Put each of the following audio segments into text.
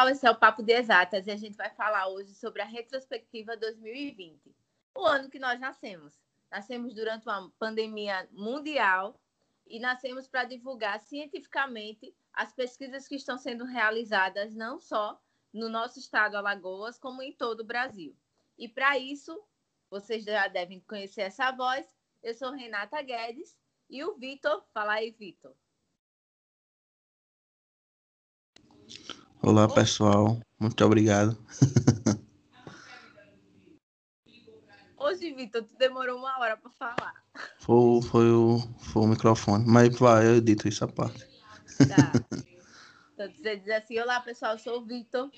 pessoal, esse é o Papo de Exatas e a gente vai falar hoje sobre a retrospectiva 2020, o ano que nós nascemos. Nascemos durante uma pandemia mundial e nascemos para divulgar cientificamente as pesquisas que estão sendo realizadas não só no nosso estado Alagoas, como em todo o Brasil. E para isso, vocês já devem conhecer essa voz. Eu sou Renata Guedes e o Vitor. Fala aí, Vitor. Olá, pessoal. Muito obrigado. Hoje, Vitor, tu demorou uma hora para falar. Foi, foi, o, foi o microfone. Mas vai, eu edito isso a parte. Tá. Então, você diz assim: Olá, pessoal, eu sou o Vitor.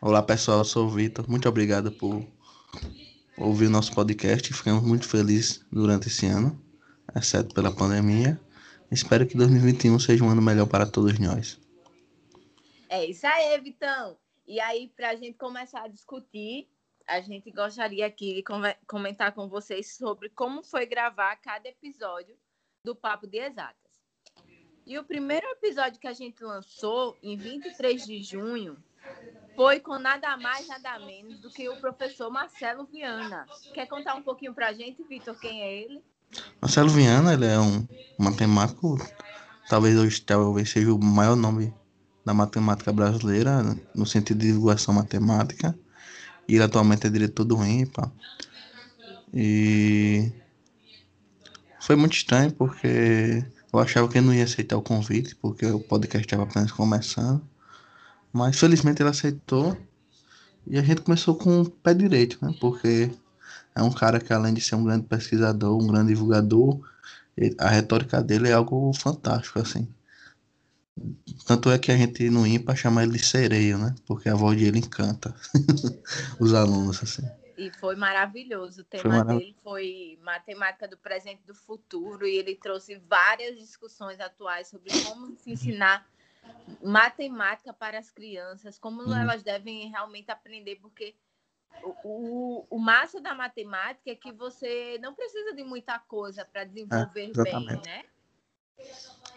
Olá, pessoal, eu sou o Vitor. Muito obrigado por ouvir o nosso podcast. Ficamos muito felizes durante esse ano, exceto pela pandemia. Espero que 2021 seja um ano melhor para todos nós. É isso aí, Vitão. E aí, para a gente começar a discutir, a gente gostaria aqui de comentar com vocês sobre como foi gravar cada episódio do Papo de Exatas. E o primeiro episódio que a gente lançou, em 23 de junho, foi com nada mais, nada menos do que o professor Marcelo Viana. Quer contar um pouquinho para a gente, Vitor, quem é ele? Marcelo Viana, ele é um matemático, talvez hoje talvez seja o maior nome da matemática brasileira, no sentido de divulgação matemática. E ele atualmente é diretor do INPA. E foi muito estranho porque eu achava que ele não ia aceitar o convite, porque o podcast estava apenas começando. Mas felizmente ele aceitou e a gente começou com o pé direito, né? Porque é um cara que além de ser um grande pesquisador, um grande divulgador, a retórica dele é algo fantástico, assim. Tanto é que a gente no IMPA chama ele de sereio, né? Porque a voz dele encanta os alunos, assim. E foi maravilhoso. O tema marav dele foi matemática do presente e do futuro, e ele trouxe várias discussões atuais sobre como se ensinar matemática para as crianças, como uhum. elas devem realmente aprender, porque o, o, o massa da matemática é que você não precisa de muita coisa para desenvolver é, bem, né?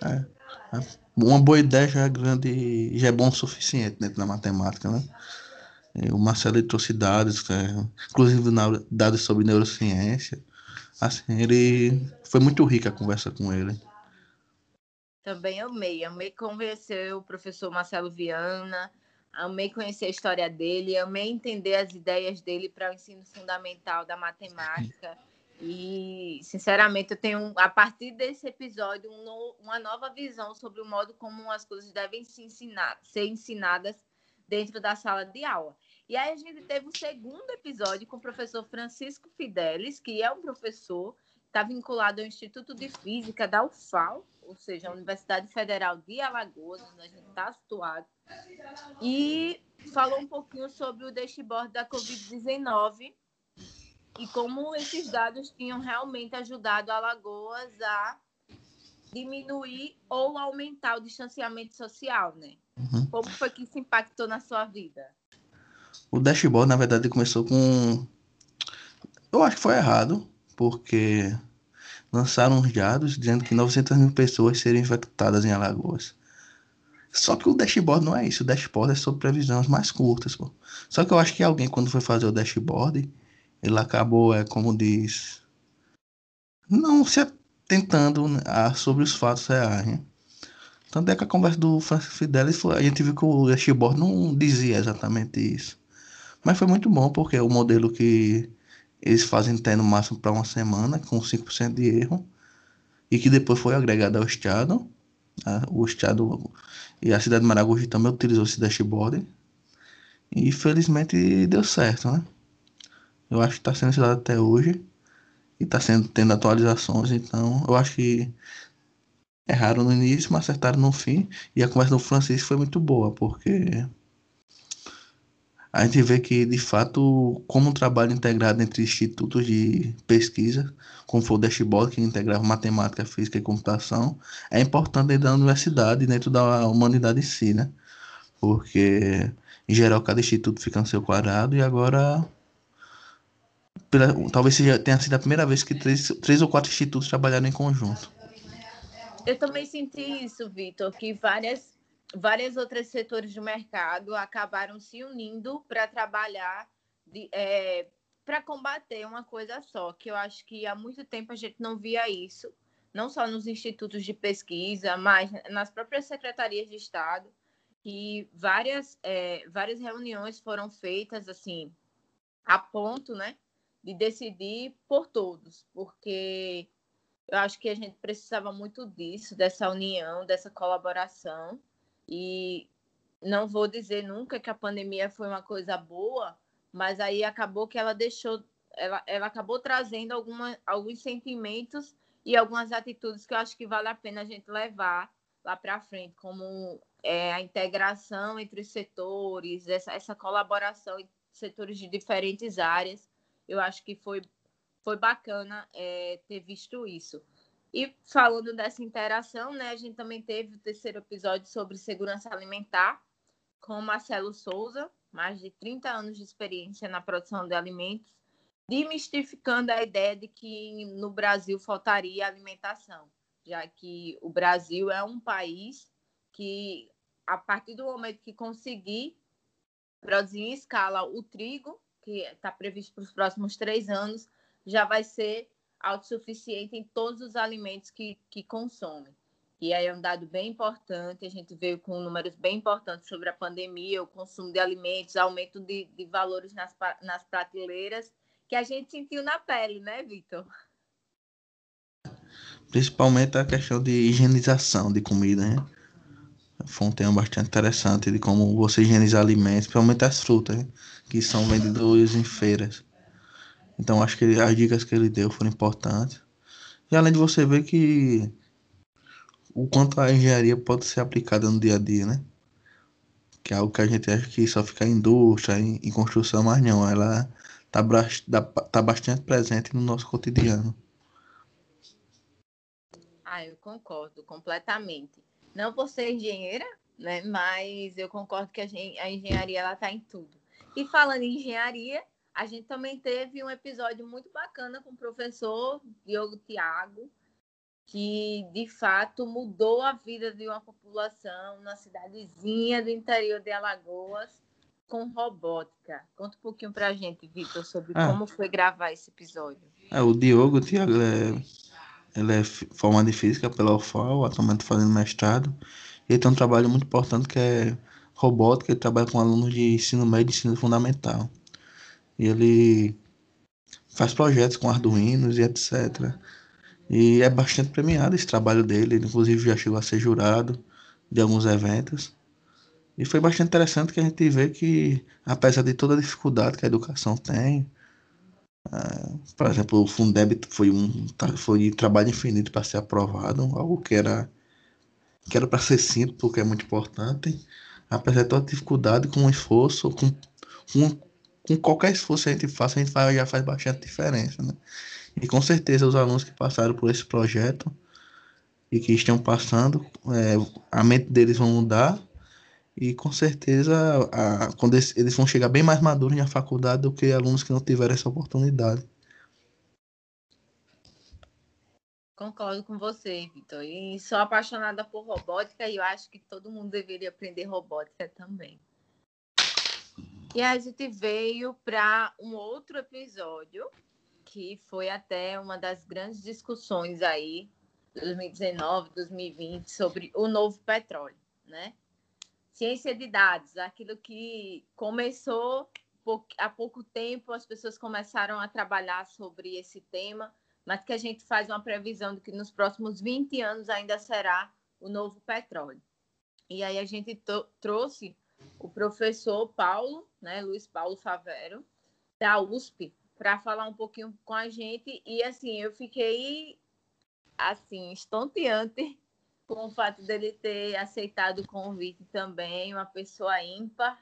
É, é. Uma boa ideia já é grande, já é bom o suficiente dentro da matemática, né? O Marcelo trouxe dados, é, inclusive dados sobre neurociência. Assim, ele foi muito rica a conversa com ele. Também amei, amei conhecer o professor Marcelo Viana, amei conhecer a história dele, amei entender as ideias dele para o ensino fundamental da matemática. E, sinceramente, eu tenho, a partir desse episódio, um no, uma nova visão sobre o modo como as coisas devem se ensinar, ser ensinadas dentro da sala de aula. E aí a gente teve um segundo episódio com o professor Francisco Fidelis, que é um professor, está vinculado ao Instituto de Física da UFAL, ou seja, a Universidade Federal de Alagoas, onde a gente está situado, e falou um pouquinho sobre o dashboard da Covid-19 e como esses dados tinham realmente ajudado Alagoas a diminuir ou aumentar o distanciamento social, né? Uhum. Como foi que isso impactou na sua vida? O dashboard, na verdade, começou com. Eu acho que foi errado, porque lançaram uns dados dizendo que 900 mil pessoas seriam infectadas em Alagoas. Só que o dashboard não é isso. O dashboard é sobre previsões mais curtas. Pô. Só que eu acho que alguém, quando foi fazer o dashboard, ele acabou, é como diz, não se atentando né, a, sobre os fatos reais. Né? Tanto é que a conversa do Francis Fidelis, foi, a gente viu que o dashboard não dizia exatamente isso. Mas foi muito bom, porque o modelo que eles fazem tem no máximo para uma semana, com 5% de erro, e que depois foi agregado ao Estado. Né? O Estado e a cidade de Maragogi também utilizou esse dashboard. E felizmente deu certo, né? Eu acho que está sendo estudado até hoje. E está sendo tendo atualizações. Então, eu acho que erraram no início, mas acertaram no fim. E a conversa do Francisco foi muito boa, porque a gente vê que, de fato, como um trabalho integrado entre institutos de pesquisa, como foi o Dashboard, que integrava matemática, física e computação, é importante dentro da universidade e dentro da humanidade em si, né? Porque, em geral, cada instituto fica no seu quadrado e agora pela, talvez seja, tenha sido a primeira vez que três, três ou quatro institutos trabalharam em conjunto. Eu também senti isso, Vitor, que várias vários outros setores do mercado acabaram se unindo para trabalhar é, para combater uma coisa só, que eu acho que há muito tempo a gente não via isso, não só nos institutos de pesquisa, mas nas próprias secretarias de Estado, que várias, é, várias reuniões foram feitas assim a ponto, né, de decidir por todos, porque eu acho que a gente precisava muito disso, dessa união, dessa colaboração. E não vou dizer nunca que a pandemia foi uma coisa boa, mas aí acabou que ela deixou, ela, ela acabou trazendo alguma, alguns sentimentos e algumas atitudes que eu acho que vale a pena a gente levar lá para frente, como é, a integração entre os setores, essa, essa colaboração entre setores de diferentes áreas. Eu acho que foi foi bacana é, ter visto isso. E falando dessa interação, né, a gente também teve o terceiro episódio sobre segurança alimentar com Marcelo Souza, mais de 30 anos de experiência na produção de alimentos, demistificando a ideia de que no Brasil faltaria alimentação, já que o Brasil é um país que, a partir do momento que conseguir produzir em escala o trigo, que está previsto para os próximos três anos, já vai ser autossuficiente em todos os alimentos que, que consome. E aí é um dado bem importante, a gente veio com números bem importantes sobre a pandemia, o consumo de alimentos, aumento de, de valores nas, nas prateleiras, que a gente sentiu na pele, né, Vitor? Principalmente a questão de higienização de comida, né? Foi um tema bastante interessante de como você higienizar alimentos, principalmente as frutas, que são vendidos em feiras. Então acho que as dicas que ele deu foram importantes. E além de você ver que o quanto a engenharia pode ser aplicada no dia a dia, né? Que é algo que a gente acha que só fica em indústria, em, em construção, mas não, ela tá, tá bastante presente no nosso cotidiano. Ah, eu concordo completamente. Não por ser engenheira, né? Mas eu concordo que a, engenharia ela tá em tudo. E falando em engenharia, a gente também teve um episódio muito bacana com o professor Diogo Tiago, que de fato mudou a vida de uma população na cidadezinha do interior de Alagoas com robótica. Conta um pouquinho para a gente, Vitor, sobre ah. como foi gravar esse episódio. É, o Diogo Tiago é, ele é formado em física pela UFAL, atualmente fazendo mestrado. Ele tem um trabalho muito importante que é robótica, ele trabalha com alunos de ensino médio e ensino fundamental. E ele faz projetos com Arduinos e etc. E é bastante premiado esse trabalho dele, ele inclusive já chegou a ser jurado de alguns eventos. E foi bastante interessante que a gente vê que, apesar de toda a dificuldade que a educação tem, por exemplo, o Fundeb foi um foi trabalho infinito para ser aprovado, algo que era que era para ser simples, porque é muito importante. Apesar de toda dificuldade, com esforço, com, com com qualquer esforço que a gente faça, a gente já faz bastante diferença, né? E com certeza os alunos que passaram por esse projeto e que estão passando, é, a mente deles vão mudar e com certeza a, quando eles, eles, vão chegar bem mais maduros na faculdade do que alunos que não tiveram essa oportunidade. Concordo com você, Vitor. E sou apaixonada por robótica e eu acho que todo mundo deveria aprender robótica também. E a gente veio para um outro episódio, que foi até uma das grandes discussões aí, 2019, 2020, sobre o novo petróleo, né? Ciência de dados, aquilo que começou há pouco tempo, as pessoas começaram a trabalhar sobre esse tema, mas que a gente faz uma previsão de que nos próximos 20 anos ainda será o novo petróleo. E aí a gente trouxe o professor Paulo, né, Luiz Paulo Favero, da USP, para falar um pouquinho com a gente. E assim, eu fiquei assim, estonteante com o fato dele ter aceitado o convite também, uma pessoa ímpar,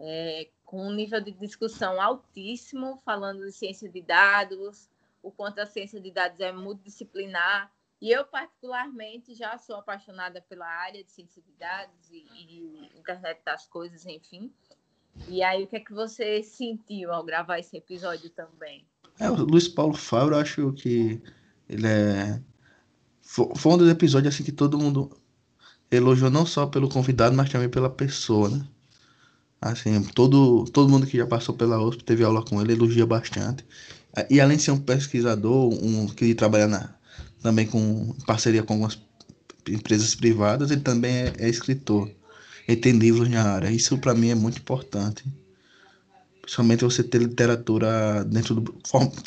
é, com um nível de discussão altíssimo, falando de ciência de dados, o quanto a ciência de dados é multidisciplinar, e eu, particularmente, já sou apaixonada pela área de ciência de dados e, e, internet das coisas, enfim. E aí, o que é que você sentiu ao gravar esse episódio também? É, o Luiz Paulo Fábio, eu acho que ele é. Foi um dos episódios assim que todo mundo elogiou não só pelo convidado, mas também pela pessoa, né? Assim, todo, todo mundo que já passou pela USP teve aula com ele, elogia bastante. E além de ser um pesquisador, um que trabalha na, também com parceria com algumas empresas privadas, ele também é, é escritor. Ele tem livros na área. Isso para mim é muito importante. Principalmente você ter literatura dentro do,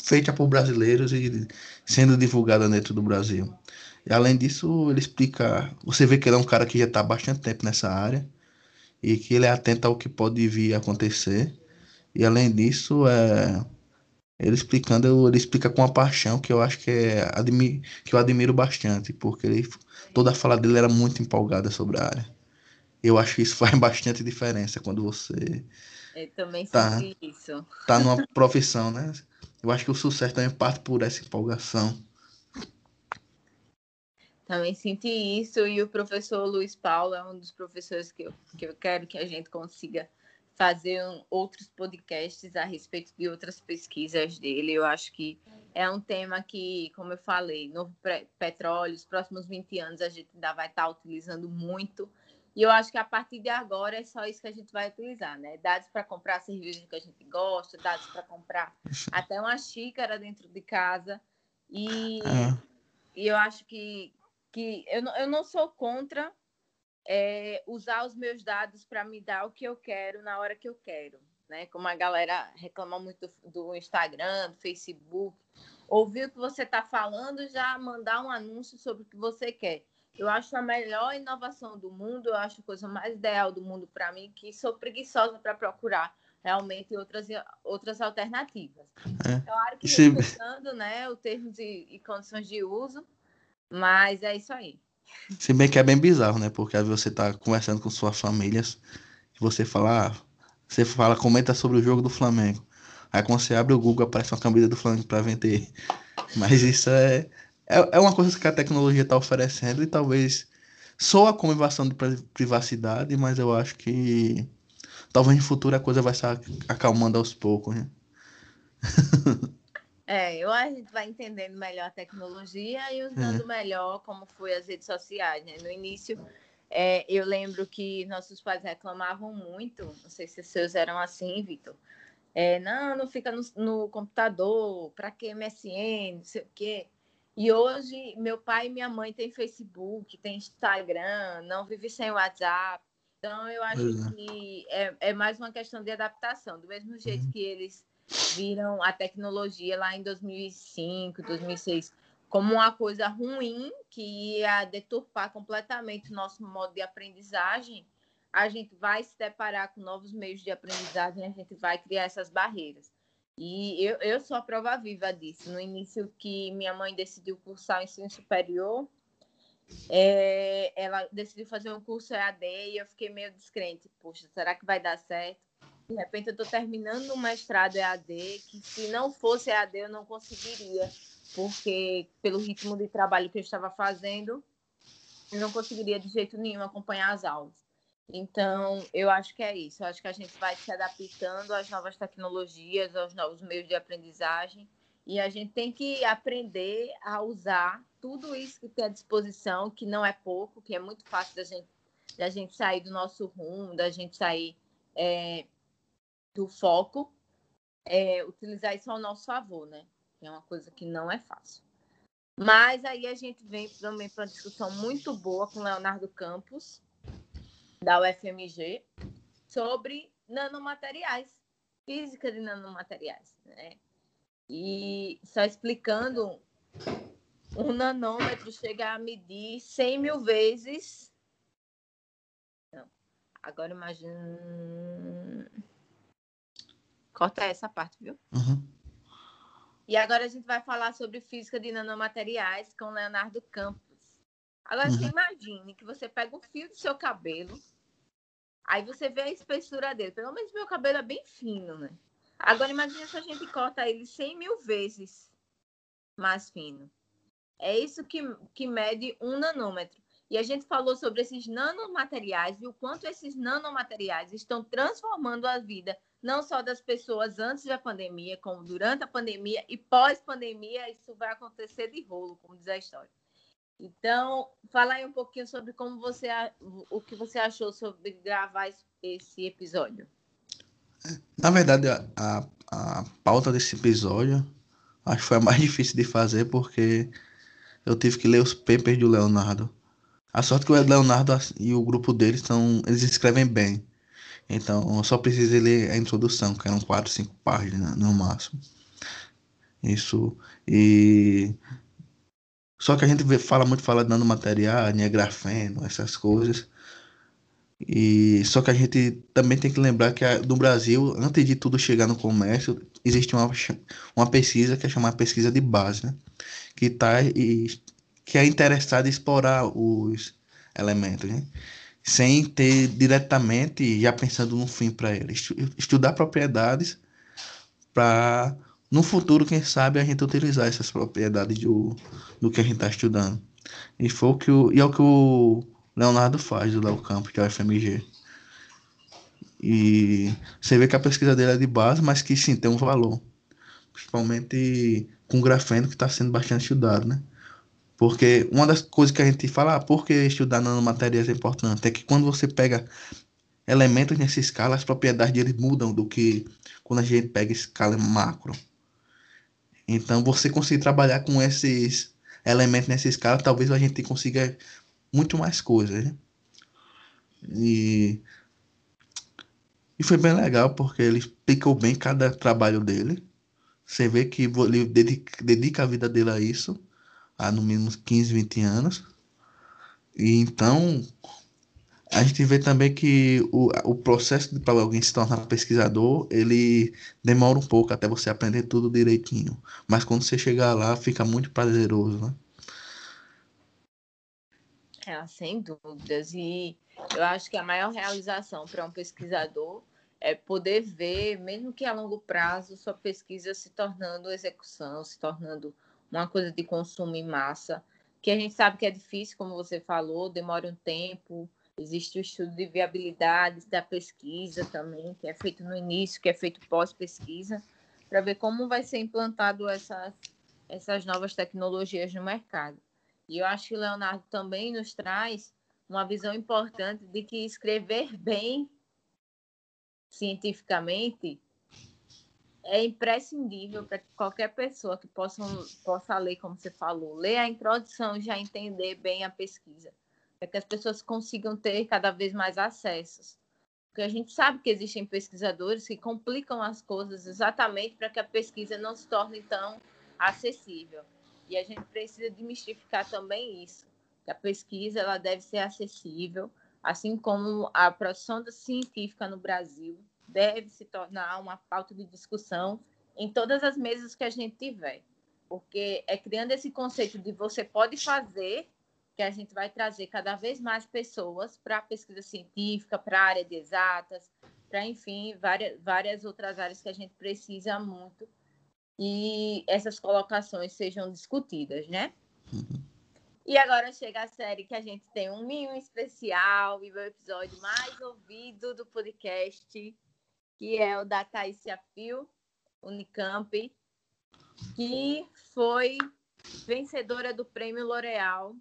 feita por brasileiros e sendo divulgada dentro do Brasil. E além disso, ele explica. Você vê que ele é um cara que já está há bastante tempo nessa área e que ele é atento ao que pode vir a acontecer. E além disso, é, ele explicando, ele explica com uma paixão que eu acho que é que eu admiro bastante, porque ele, toda a fala dele era muito empolgada sobre a área. Eu acho que isso faz bastante diferença quando você eu também tá, isso. Tá numa profissão, né? Eu acho que o sucesso também parte por essa empolgação. Também senti isso, e o professor Luiz Paulo é um dos professores que eu, que eu quero que a gente consiga fazer um, outros podcasts a respeito de outras pesquisas dele. Eu acho que é um tema que, como eu falei, novo petróleo, os próximos 20 anos a gente ainda vai estar utilizando muito. E eu acho que a partir de agora é só isso que a gente vai utilizar, né? Dados para comprar cerveja que a gente gosta, dados para comprar até uma xícara dentro de casa. E, é. e eu acho que que eu não, eu não sou contra é, usar os meus dados para me dar o que eu quero na hora que eu quero, né? Como a galera reclama muito do, do Instagram, do Facebook, ouvir o que você está falando, já mandar um anúncio sobre o que você quer. Eu acho a melhor inovação do mundo, eu acho a coisa mais ideal do mundo para mim, que sou preguiçosa para procurar realmente outras, outras alternativas. É. Claro que respeitando né, o termos e, e condições de uso, mas é isso aí. Se bem que é bem bizarro, né? Porque aí você tá conversando com suas famílias e você fala, ah, você fala, comenta sobre o jogo do Flamengo. Aí quando você abre o Google, aparece uma camisa do Flamengo para vender. Mas isso é, é, é uma coisa que a tecnologia está oferecendo e talvez soa como invasão de privacidade, mas eu acho que talvez no futuro a coisa vai se acalmando aos poucos, né? É, eu a gente vai entendendo melhor a tecnologia e usando é. melhor como foi as redes sociais, né? No início, é, eu lembro que nossos pais reclamavam muito, não sei se os seus eram assim, Vitor. É, não, não fica no, no computador, para que MSN, não sei o quê. E hoje, meu pai e minha mãe têm Facebook, têm Instagram, não vive sem WhatsApp. Então, eu acho é. que é, é mais uma questão de adaptação. Do mesmo jeito uhum. que eles viram a tecnologia lá em 2005, 2006 como uma coisa ruim que ia deturpar completamente o nosso modo de aprendizagem, a gente vai se deparar com novos meios de aprendizagem, a gente vai criar essas barreiras. E eu, eu sou a prova viva disso. No início que minha mãe decidiu cursar o ensino superior, é, ela decidiu fazer um curso EAD e eu fiquei meio descrente. Poxa, será que vai dar certo? De repente eu estou terminando um mestrado EAD, que se não fosse EAD eu não conseguiria, porque pelo ritmo de trabalho que eu estava fazendo, eu não conseguiria de jeito nenhum acompanhar as aulas. Então, eu acho que é isso. Eu acho que a gente vai se adaptando às novas tecnologias, aos novos meios de aprendizagem, e a gente tem que aprender a usar tudo isso que tem à disposição, que não é pouco, que é muito fácil da gente, da gente sair do nosso rumo, da gente sair é, do foco, é, utilizar isso ao nosso favor, né? É uma coisa que não é fácil. Mas aí a gente vem também para uma discussão muito boa com Leonardo Campos, da UFMG, sobre nanomateriais, física de nanomateriais, né? E só explicando, um nanômetro chega a medir 100 mil vezes. Não, agora imagina Corta essa parte, viu? Uhum. E agora a gente vai falar sobre física de nanomateriais com Leonardo Campos. Agora uhum. você imagine que você pega um fio do seu cabelo, aí você vê a espessura dele. Pelo menos meu cabelo é bem fino, né? Agora imagine se a gente corta ele 100 mil vezes mais fino. É isso que, que mede um nanômetro. E a gente falou sobre esses nanomateriais e o quanto esses nanomateriais estão transformando a vida não só das pessoas antes da pandemia, como durante a pandemia e pós-pandemia, isso vai acontecer de rolo, como diz a história. Então, fala aí um pouquinho sobre como você o que você achou sobre gravar esse episódio. Na verdade, a, a, pauta desse episódio acho que foi a mais difícil de fazer porque eu tive que ler os papers do Leonardo. A sorte que o Leonardo e o grupo dele são, eles escrevem bem. Então, eu só precisei ler a introdução, que eram quatro, cinco páginas no máximo. Isso. E só que a gente vê, fala muito fala dando material, né, grafeno, essas coisas. E só que a gente também tem que lembrar que a, no Brasil, antes de tudo chegar no comércio, existe uma, uma pesquisa que é chamada pesquisa de base, né? Que tá e que é interessada em explorar os elementos, né? Sem ter diretamente já pensando no fim para ele. Estudar propriedades para no futuro, quem sabe, a gente utilizar essas propriedades do, do que a gente está estudando. E, foi o que o, e é o que o Leonardo faz, do Léo Campos, que é o FMG. E você vê que a pesquisa dele é de base, mas que sim, tem um valor. Principalmente com o grafeno, que está sendo bastante estudado, né? Porque uma das coisas que a gente fala, ah, por que estudar nanomateriais é importante? É que quando você pega elementos nessa escala, as propriedades deles mudam do que quando a gente pega escala macro. Então, você conseguir trabalhar com esses elementos nessa escala, talvez a gente consiga muito mais coisas. Né? E, e foi bem legal, porque ele explicou bem cada trabalho dele. Você vê que ele dedica a vida dele a isso, há no mínimo 15, 20 anos. E então, a gente vê também que o, o processo para alguém se tornar pesquisador, ele demora um pouco até você aprender tudo direitinho. Mas quando você chegar lá, fica muito prazeroso, né? É, sem dúvidas. E eu acho que a maior realização para um pesquisador é poder ver, mesmo que a longo prazo, sua pesquisa se tornando execução, se tornando uma coisa de consumo em massa, que a gente sabe que é difícil, como você falou, demora um tempo, Existe o estudo de viabilidade da pesquisa também, que é feito no início, que é feito pós-pesquisa, para ver como vai ser implantado essas, essas novas tecnologias no mercado. E eu acho que o Leonardo também nos traz uma visão importante de que escrever bem cientificamente é imprescindível para que qualquer pessoa que possa, possa ler, como você falou, ler a introdução e já entender bem a pesquisa para que as pessoas consigam ter cada vez mais acessos. Porque a gente sabe que existem pesquisadores que complicam as coisas exatamente para que a pesquisa não se torne tão acessível. E a gente precisa demistificar também isso, que a pesquisa ela deve ser acessível, assim como a produção científica no Brasil deve se tornar uma pauta de discussão em todas as mesas que a gente tiver. Porque é criando esse conceito de você pode fazer que a gente vai trazer cada vez mais pessoas para a pesquisa científica, para a área de exatas, para, enfim, várias, várias outras áreas que a gente precisa muito e essas colocações sejam discutidas, né? Uhum. E agora chega a série que a gente tem um mínimo especial e o episódio mais ouvido do podcast, que é o da Thaísia Fio, Unicamp, que foi vencedora do Prêmio L'Oréal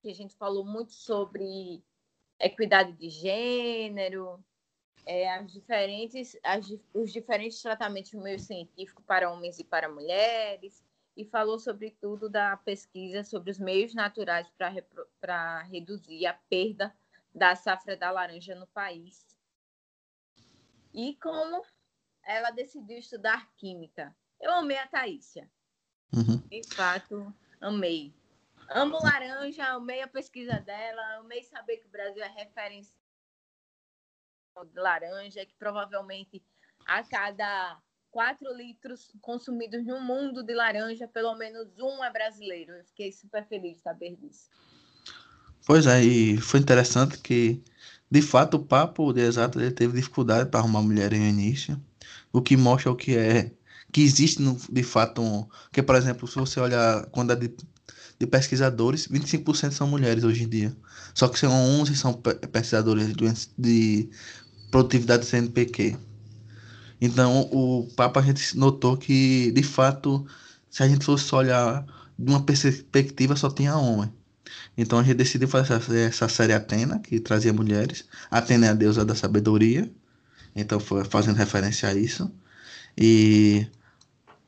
que a gente falou muito sobre equidade de gênero, é, as diferentes, as, os diferentes tratamentos no meio científico para homens e para mulheres, e falou sobretudo da pesquisa sobre os meios naturais para reduzir a perda da safra da laranja no país. E como ela decidiu estudar química. Eu amei a Thaísia. Uhum. De fato, amei. Amo laranja, amei a pesquisa dela, amei saber que o Brasil é referência de laranja, que provavelmente a cada 4 litros consumidos no mundo de laranja, pelo menos um é brasileiro. Eu fiquei super feliz de saber disso. Pois é, e foi interessante que, de fato, o papo de exato ele teve dificuldade para arrumar mulher em início, o que mostra o que é que existe de fato um, que por exemplo se você olhar quando é de de pesquisadores, 25% são mulheres hoje em dia. Só que são 11 são pesquisadores de, de produtividade CNPq. Então, o Papa a gente notou que, de fato, se a gente fosse olhar de uma perspectiva, só tinha homem. Então a gente decidiu fazer essa série Atena, que trazia mulheres. Atena é a deusa da sabedoria, então foi fazendo referência a isso. E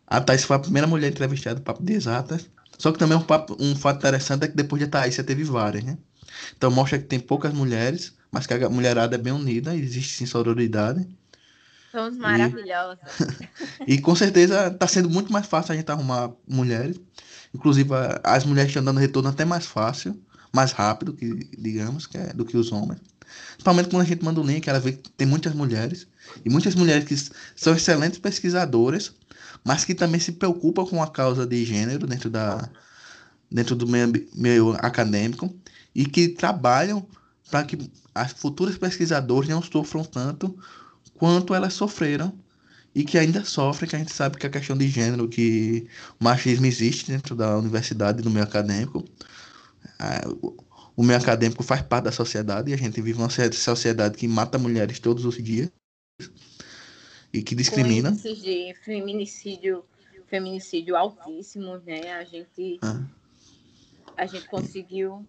a Thais foi a primeira mulher entrevistada do Papo de Exatas. Só que também um, papo, um fato interessante é que depois de Thais você teve várias, né? Então mostra que tem poucas mulheres, mas que a mulherada é bem unida, existe sim sororidade. Somos maravilhosas. E, e com certeza está sendo muito mais fácil a gente arrumar mulheres. Inclusive, as mulheres estão dando retorno até mais fácil, mais rápido, que, digamos, que é, do que os homens. Principalmente quando a gente manda o link, ela vê que tem muitas mulheres. E muitas mulheres que são excelentes pesquisadoras, mas que também se preocupam com a causa de gênero dentro, da, dentro do meio, meio acadêmico e que trabalham para que as futuras pesquisadoras não sofram tanto quanto elas sofreram e que ainda sofrem, que a gente sabe que a questão de gênero, que o machismo existe dentro da universidade do meio acadêmico. O meio acadêmico faz parte da sociedade e a gente vive uma sociedade que mata mulheres todos os dias e que discrimina. Com índices de feminicídio, feminicídio altíssimo, né? A gente, ah. a gente conseguiu.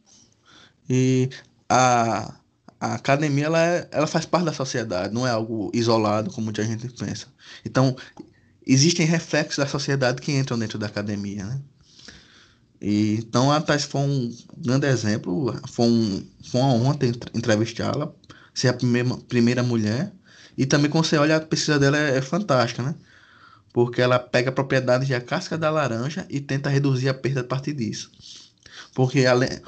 E a, a academia ela, é, ela faz parte da sociedade, não é algo isolado como muita gente pensa. Então, existem reflexos da sociedade que entram dentro da academia, né? E, então, a Thais foi um grande exemplo, foi, um, foi uma honra entrevistá-la, ser a primeira, primeira mulher. E também, quando você olha, a pesquisa dela é, é fantástica, né? Porque ela pega propriedades da casca da laranja e tenta reduzir a perda a partir disso. Porque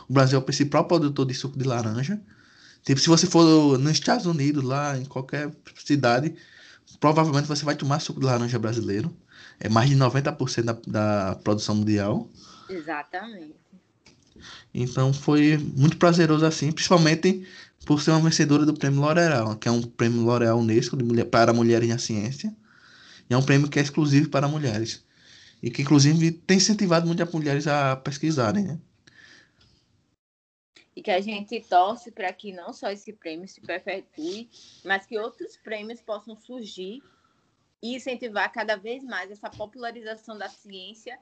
o Brasil é o principal produtor de suco de laranja, Tipo, se você for nos Estados Unidos, lá em qualquer cidade, provavelmente você vai tomar suco de laranja brasileiro. É mais de 90% da, da produção mundial. Exatamente. Então foi muito prazeroso assim, principalmente por ser uma vencedora do prêmio L'Oréal, que é um prêmio L'Oréal Unesco mulher, para mulheres na ciência. E é um prêmio que é exclusivo para mulheres. E que inclusive tem incentivado muitas mulheres a pesquisarem, né? E que a gente torce para que não só esse prêmio se perpetue, mas que outros prêmios possam surgir e incentivar cada vez mais essa popularização da ciência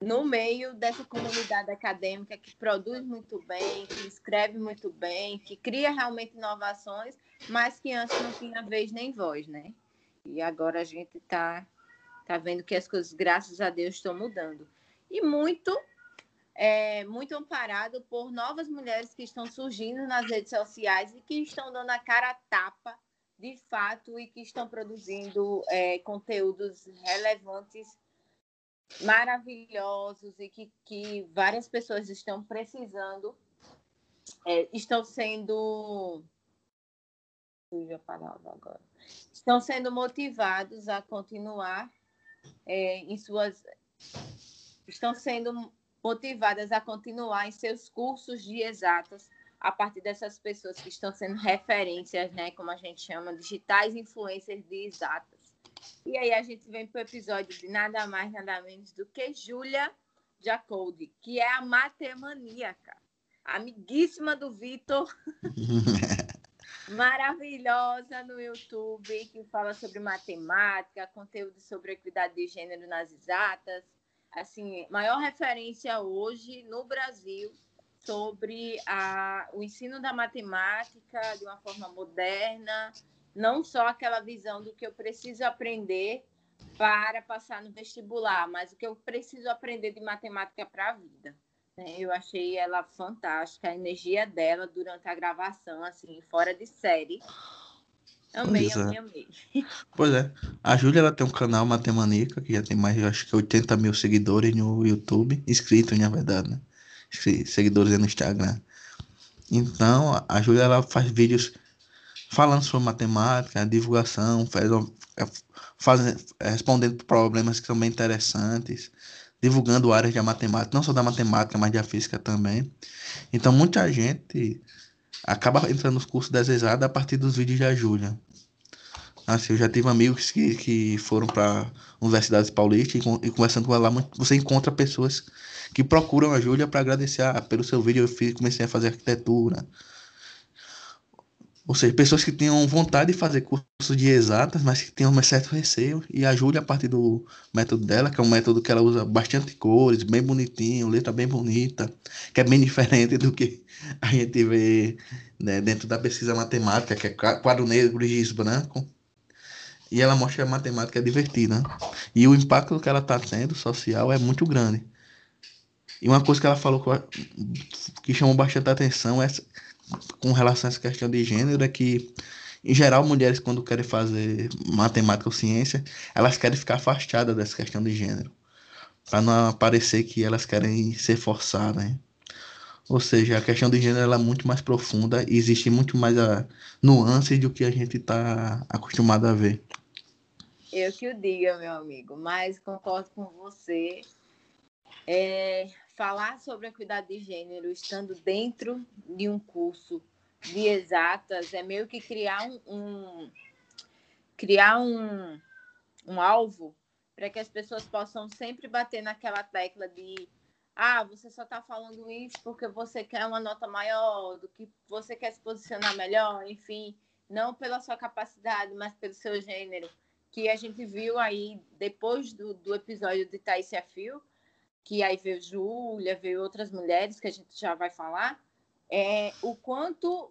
no meio dessa comunidade acadêmica que produz muito bem, que escreve muito bem, que cria realmente inovações, mas que antes não tinha vez nem voz, né? E agora a gente está tá vendo que as coisas, graças a Deus, estão mudando. E muito é, muito amparado por novas mulheres que estão surgindo nas redes sociais e que estão dando a cara a tapa de fato e que estão produzindo é, conteúdos relevantes, maravilhosos e que, que várias pessoas estão precisando, é, estão sendo. a palavra agora. Estão sendo motivados a continuar é, em suas. Estão sendo motivadas a continuar em seus cursos de exatas a partir dessas pessoas que estão sendo referências, né, como a gente chama, digitais influencers de exatas. E aí a gente vem para o episódio de nada mais, nada menos do que Júlia Jacoldi, que é a matemaníaca, amiguíssima do Vitor, maravilhosa no YouTube, que fala sobre matemática, conteúdo sobre equidade de gênero nas exatas, assim, maior referência hoje no Brasil sobre a, o ensino da matemática de uma forma moderna, não só aquela visão do que eu preciso aprender para passar no vestibular, mas o que eu preciso aprender de matemática para a vida. Né? Eu achei ela fantástica, a energia dela durante a gravação, assim, fora de série. Amei, pois amei, é. amei. Pois é. A Júlia ela tem um canal Matemanica, que já tem mais, acho que 80 mil seguidores no YouTube. Inscritos, na verdade, né? Seguidores no Instagram. Então, a Júlia ela faz vídeos falando sobre matemática, divulgação, faz, é, faz, é, respondendo problemas que são bem interessantes, divulgando áreas da matemática, não só da matemática, mas da física também. Então, muita gente acaba entrando nos cursos desejados a partir dos vídeos da Júlia. Assim, eu já tive amigos que, que foram para universidades paulistas e, e conversando com ela lá, você encontra pessoas que procuram a Júlia para agradecer ah, pelo seu vídeo. Eu fiz, comecei a fazer arquitetura. Ou seja, pessoas que tenham vontade de fazer curso de exatas, mas que tenham um certo receio. E a Júlia, a partir do método dela, que é um método que ela usa bastante cores, bem bonitinho, letra bem bonita, que é bem diferente do que a gente vê né, dentro da pesquisa matemática, que é quadro negro e giz branco. E ela mostra que a matemática é divertida. E o impacto que ela está tendo social é muito grande. E uma coisa que ela falou que chamou bastante atenção é com relação a essa questão de gênero é que, em geral, mulheres, quando querem fazer matemática ou ciência, elas querem ficar afastadas dessa questão de gênero, para não parecer que elas querem ser forçadas. Né? Ou seja, a questão de gênero é muito mais profunda e existe muito mais a nuance do que a gente está acostumado a ver. Eu que o diga, meu amigo, mas concordo com você. É, falar sobre a equidade de gênero estando dentro de um curso de exatas é meio que criar um, um criar um, um alvo para que as pessoas possam sempre bater naquela tecla de ah, você só está falando isso porque você quer uma nota maior, do que você quer se posicionar melhor, enfim, não pela sua capacidade, mas pelo seu gênero, que a gente viu aí depois do, do episódio de Thaísia Fio, que aí veio Júlia, veio outras mulheres que a gente já vai falar, é o quanto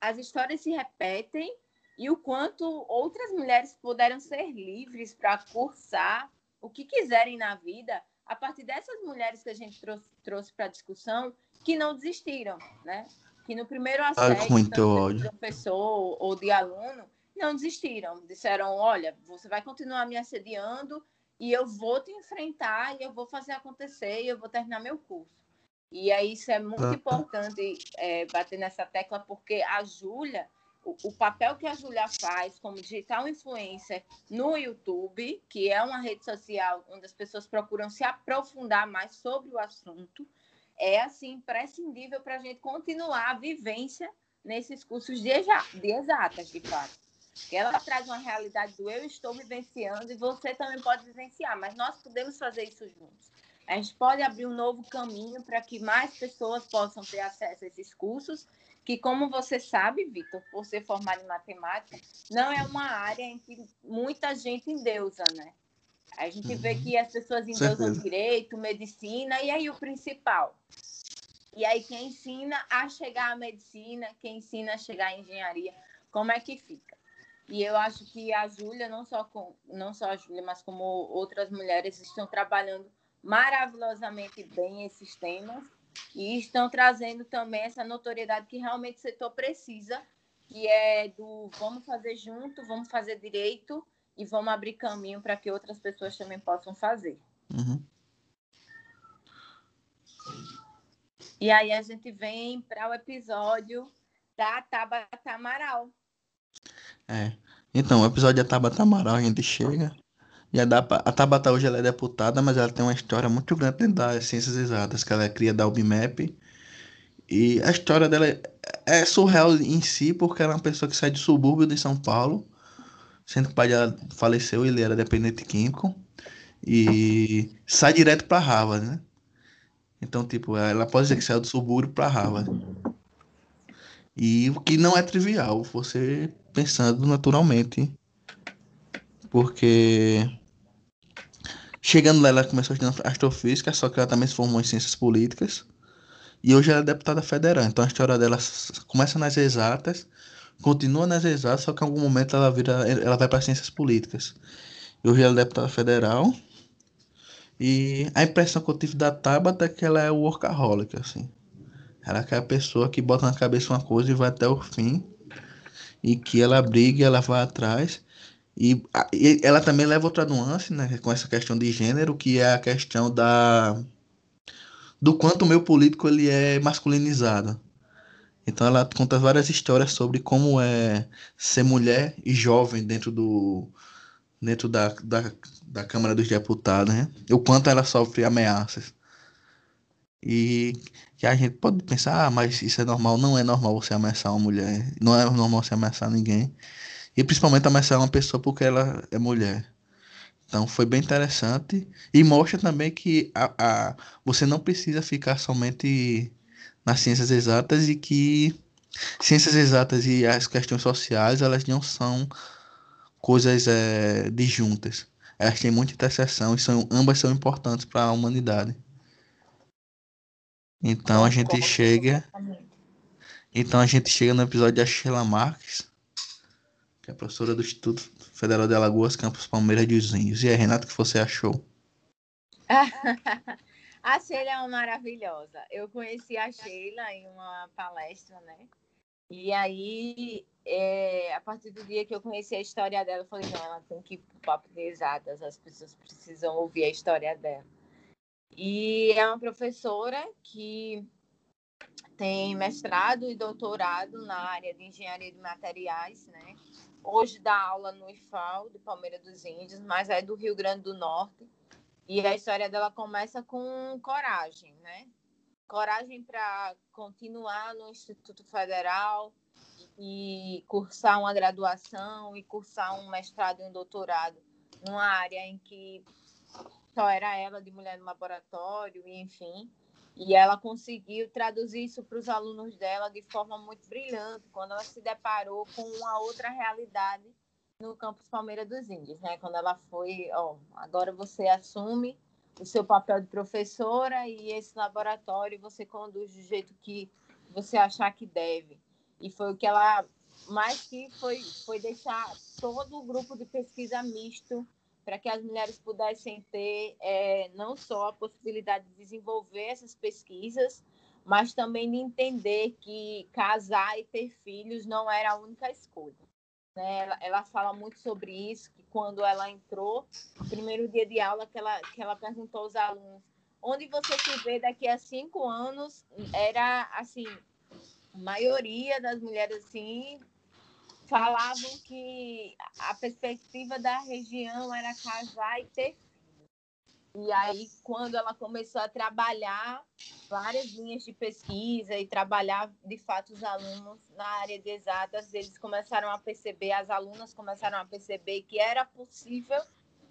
as histórias se repetem e o quanto outras mulheres puderam ser livres para cursar o que quiserem na vida a partir dessas mulheres que a gente trouxe, trouxe para a discussão que não desistiram, né? Que no primeiro assédio de professor ou de aluno não desistiram, disseram, olha, você vai continuar me assediando e eu vou te enfrentar e eu vou fazer acontecer e eu vou terminar meu curso. E aí isso é muito ah. importante é, bater nessa tecla, porque a Júlia, o, papel que a Júlia faz como digital influencer no YouTube, que é uma rede social onde as pessoas procuram se aprofundar mais sobre o assunto, é assim imprescindível para a gente continuar a vivência nesses cursos de, exatas, de fato. Ela traz uma realidade do eu estou vivenciando e você também pode vivenciar, mas nós podemos fazer isso juntos. A gente pode abrir um novo caminho para que mais pessoas possam ter acesso a esses cursos, que, como você sabe, Vitor, por ser formado em matemática, não é uma área em que muita gente endeusa, né? A gente vê uhum. que as pessoas endeusam direito, medicina, e aí o principal. E aí quem ensina a chegar à medicina, quem ensina a chegar à engenharia, como é que fica? E eu acho que a Júlia, não só com, não só a Júlia, mas como outras mulheres estão trabalhando maravilhosamente bem esses temas e estão trazendo também essa notoriedade que realmente o setor precisa, que é do vamos fazer junto, vamos fazer direito e vamos abrir caminho para que outras pessoas também possam fazer. Uhum. E aí a gente vem para o episódio da Tabata Amaral. É. Então, o episódio da Tabata Amaral, a gente chega. E a, a Tabata hoje ela é deputada, mas ela tem uma história muito grande dentro das ciências exatas, que ela é cria da UBMAP. E a história dela é, é surreal em si, porque ela é uma pessoa que sai de subúrbio de São Paulo, sendo que o pai dela faleceu, ele era dependente químico, e sai direto para Harvard, né? Então, tipo, ela pode dizer que saiu do subúrbio para Harvard. E o que não é trivial, você pensando naturalmente. Porque chegando lá, ela começou estudando astrofísica, só que ela também se formou em ciências políticas. E hoje ela é deputada federal. Então a história dela começa nas exatas, continua nas exatas, só que em algum momento ela vira, ela vai para ciências políticas. E hoje ela é deputada federal. E a impressão que eu tive da Tabata é que ela é workaholic, assim. Ela é aquela pessoa que bota na cabeça uma coisa e vai até o fim. E que ela briga, ela vai atrás. E, e ela também leva outra nuance, né? Com essa questão de gênero, que é a questão da do quanto o meu político ele é masculinizado. Então ela conta várias histórias sobre como é ser mulher e jovem dentro do dentro da, da, da Câmara dos Deputados, né? O quanto ela sofre ameaças. E que a gente pode pensar, ah, mas isso é normal. Não é normal você ameaçar uma mulher. Não é normal você ameaçar ninguém. E principalmente ameaçar uma pessoa porque ela é mulher. Então foi bem interessante. E mostra também que a, a, você não precisa ficar somente nas ciências exatas e que ciências exatas e as questões sociais, elas não são coisas é, disjuntas. Elas têm muita interseção e são, ambas são importantes para a humanidade. Então a gente chega. Então a gente chega no episódio da Sheila Marques, que é professora do Instituto Federal de Alagoas, Campus Palmeiras dos Índios. E aí, Renato, o que você achou? a Sheila é uma maravilhosa. Eu conheci a Sheila em uma palestra, né? E aí, é, a partir do dia que eu conheci a história dela, eu falei, não, ela tem que ir para o papo de as pessoas precisam ouvir a história dela. E é uma professora que tem mestrado e doutorado na área de engenharia de materiais, né? Hoje dá aula no IFAL, do Palmeiras dos Índios, mas é do Rio Grande do Norte. E a história dela começa com coragem, né? Coragem para continuar no Instituto Federal e cursar uma graduação e cursar um mestrado e um doutorado numa área em que só era ela de mulher no laboratório, enfim. E ela conseguiu traduzir isso para os alunos dela de forma muito brilhante, quando ela se deparou com uma outra realidade no campus Palmeira dos Índios, né? Quando ela foi, ó, agora você assume o seu papel de professora e esse laboratório você conduz do jeito que você achar que deve. E foi o que ela mais que foi foi deixar todo o grupo de pesquisa misto para que as mulheres pudessem ter é, não só a possibilidade de desenvolver essas pesquisas, mas também de entender que casar e ter filhos não era a única escolha. Né? Ela, ela fala muito sobre isso, que quando ela entrou, no primeiro dia de aula, que ela, que ela perguntou aos alunos, onde você se vê daqui a cinco anos, era assim, a maioria das mulheres assim falavam que a perspectiva da região era casar e ter. E aí, quando ela começou a trabalhar várias linhas de pesquisa e trabalhar, de fato, os alunos na área de exatas, eles começaram a perceber, as alunas começaram a perceber que era possível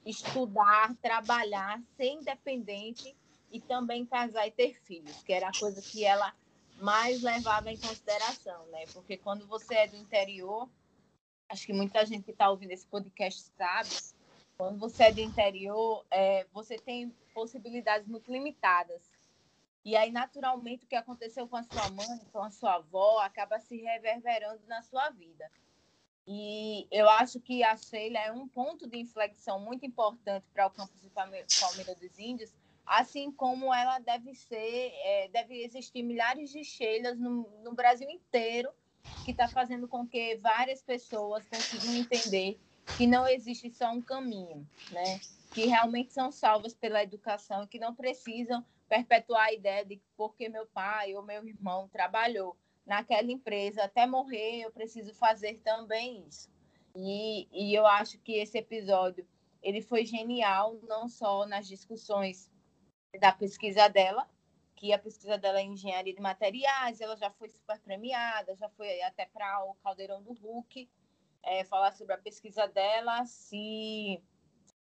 estudar, trabalhar, ser independente e também casar e ter filhos, que era a coisa que ela mais levava em consideração, né? Porque quando você é do interior, acho que muita gente que está ouvindo esse podcast sabe, quando você é do interior, é, você tem possibilidades muito limitadas. E aí, naturalmente, o que aconteceu com a sua mãe, com a sua avó, acaba se reverberando na sua vida. E eu acho que a Sheila é um ponto de inflexão muito importante para o campus de Palmeiras dos Índios, assim como ela deve ser, é, deve existir milhares de Sheilas no, no Brasil inteiro que está fazendo com que várias pessoas consigam entender que não existe só um caminho, né? Que realmente são salvas pela educação e que não precisam perpetuar a ideia de que porque meu pai ou meu irmão trabalhou naquela empresa até morrer, eu preciso fazer também isso. E, e eu acho que esse episódio ele foi genial, não só nas discussões da pesquisa dela, que a pesquisa dela é engenharia de materiais, ela já foi super premiada, já foi até para o Caldeirão do Hulk é, falar sobre a pesquisa dela. Se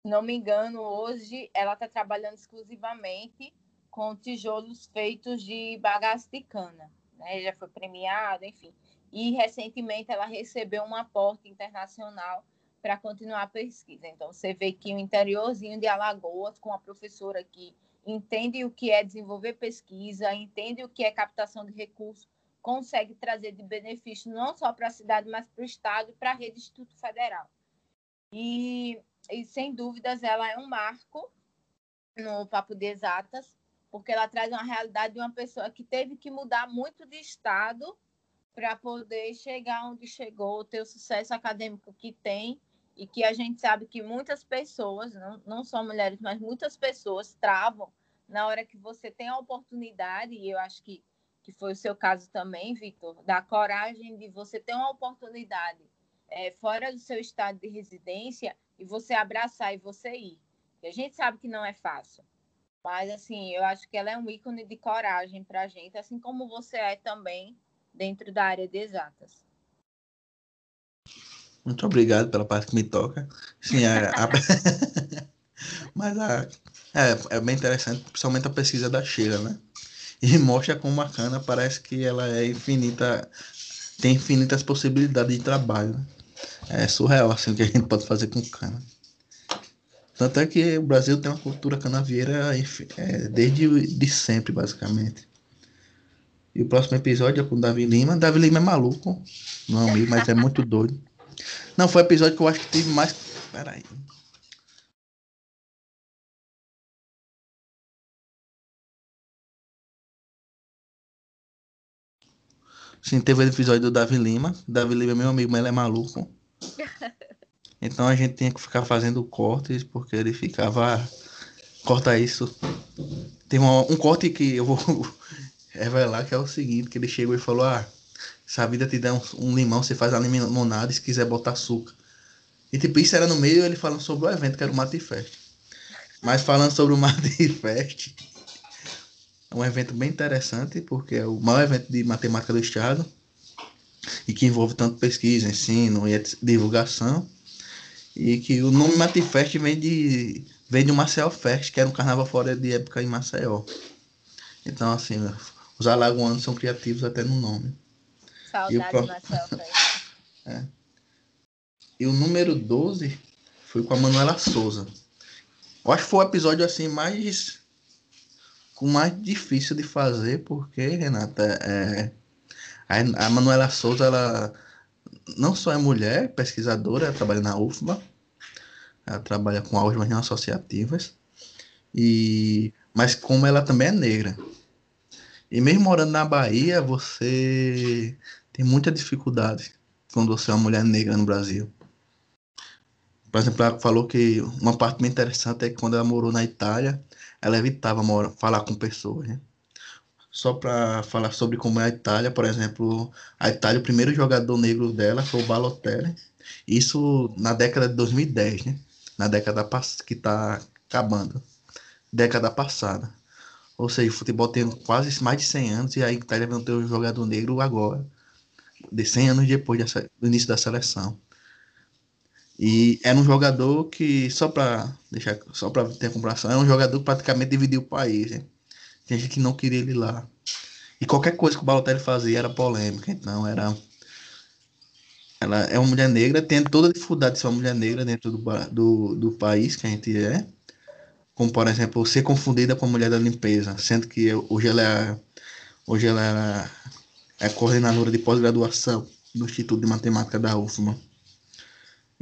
não me engano, hoje ela está trabalhando exclusivamente com tijolos feitos de bagaço de cana. Né? Já foi premiada, enfim. E recentemente ela recebeu um aporte internacional para continuar a pesquisa. Então, você vê que o interiorzinho de Alagoas, com a professora aqui entende o que é desenvolver pesquisa, entende o que é captação de recursos, consegue trazer de benefício não só para a cidade, mas para o Estado e para a rede Instituto Federal. E, e, sem dúvidas, ela é um marco no Papo de Exatas, porque ela traz uma realidade de uma pessoa que teve que mudar muito de Estado para poder chegar onde chegou, ter o sucesso acadêmico que tem e que a gente sabe que muitas pessoas, não, não só mulheres, mas muitas pessoas travam na hora que você tem a oportunidade, e eu acho que, que foi o seu caso também, Vitor, da coragem de você ter uma oportunidade é, fora do seu estado de residência e você abraçar e você ir. E a gente sabe que não é fácil, mas assim, eu acho que ela é um ícone de coragem para a gente, assim como você é também dentro da área de exatas. Muito obrigado pela parte que me toca. Sim, a, a... mas é, é bem interessante, principalmente a pesquisa da Sheila, né? E mostra como a cana parece que ela é infinita tem infinitas possibilidades de trabalho. Né? É surreal assim o que a gente pode fazer com cana. Tanto é que o Brasil tem uma cultura canavieira é, desde de sempre, basicamente. E o próximo episódio é com o Davi Lima. Davi Lima é maluco, não amigo, mas é muito doido. Não, foi o episódio que eu acho que teve mais. Peraí. Sim, teve o episódio do Davi Lima. Davi Lima é meu amigo, mas ele é maluco. Então a gente tinha que ficar fazendo cortes, porque ele ficava. Corta isso. Tem um, um corte que eu vou revelar que é o seguinte, que ele chegou e falou, ah, se a vida te der um, um limão, você faz a limonada e se quiser botar açúcar. E tipo, isso era no meio ele falando sobre o evento, que era o Matifest. Mas falando sobre o Matifest, é um evento bem interessante, porque é o maior evento de matemática do estado e que envolve tanto pesquisa, ensino e divulgação. E que o nome Matifest vem de, vem de Maceió Fest, que era um carnaval fora de época em Maceió. Então, assim, os alagoanos são criativos até no nome. Saudade, e Maceió Fest. É. E o número 12 foi com a Manuela Souza. Eu acho que foi o episódio assim mais com mais difícil de fazer, porque, Renata, é, a, a Manuela Souza, ela não só é mulher, pesquisadora, ela trabalha na UFBA, ela trabalha com álgebras não associativas, e, mas como ela também é negra. E mesmo morando na Bahia, você tem muita dificuldade quando você é uma mulher negra no Brasil. Por exemplo, ela falou que uma parte bem interessante é que quando ela morou na Itália, ela evitava morar, falar com pessoas. Né? Só para falar sobre como é a Itália, por exemplo, a Itália, o primeiro jogador negro dela foi o Balotelli. Isso na década de 2010, né? Na década que está acabando. Década passada. Ou seja, o futebol tem quase mais de 100 anos e a Itália vai ter um jogador negro agora. De 100 anos depois do início da seleção. E era um jogador que, só para deixar, só para ter a comparação, era um jogador que praticamente dividiu o país. Né? Tem gente que não queria ele lá. E qualquer coisa que o Balotelli fazia era polêmica. Então era. Ela é uma mulher negra, tem toda a dificuldade de ser uma mulher negra dentro do, do, do país que a gente é. Como, por exemplo, ser confundida com a mulher da limpeza, sendo que hoje ela é, hoje ela é coordenadora de pós-graduação do Instituto de Matemática da UFMA.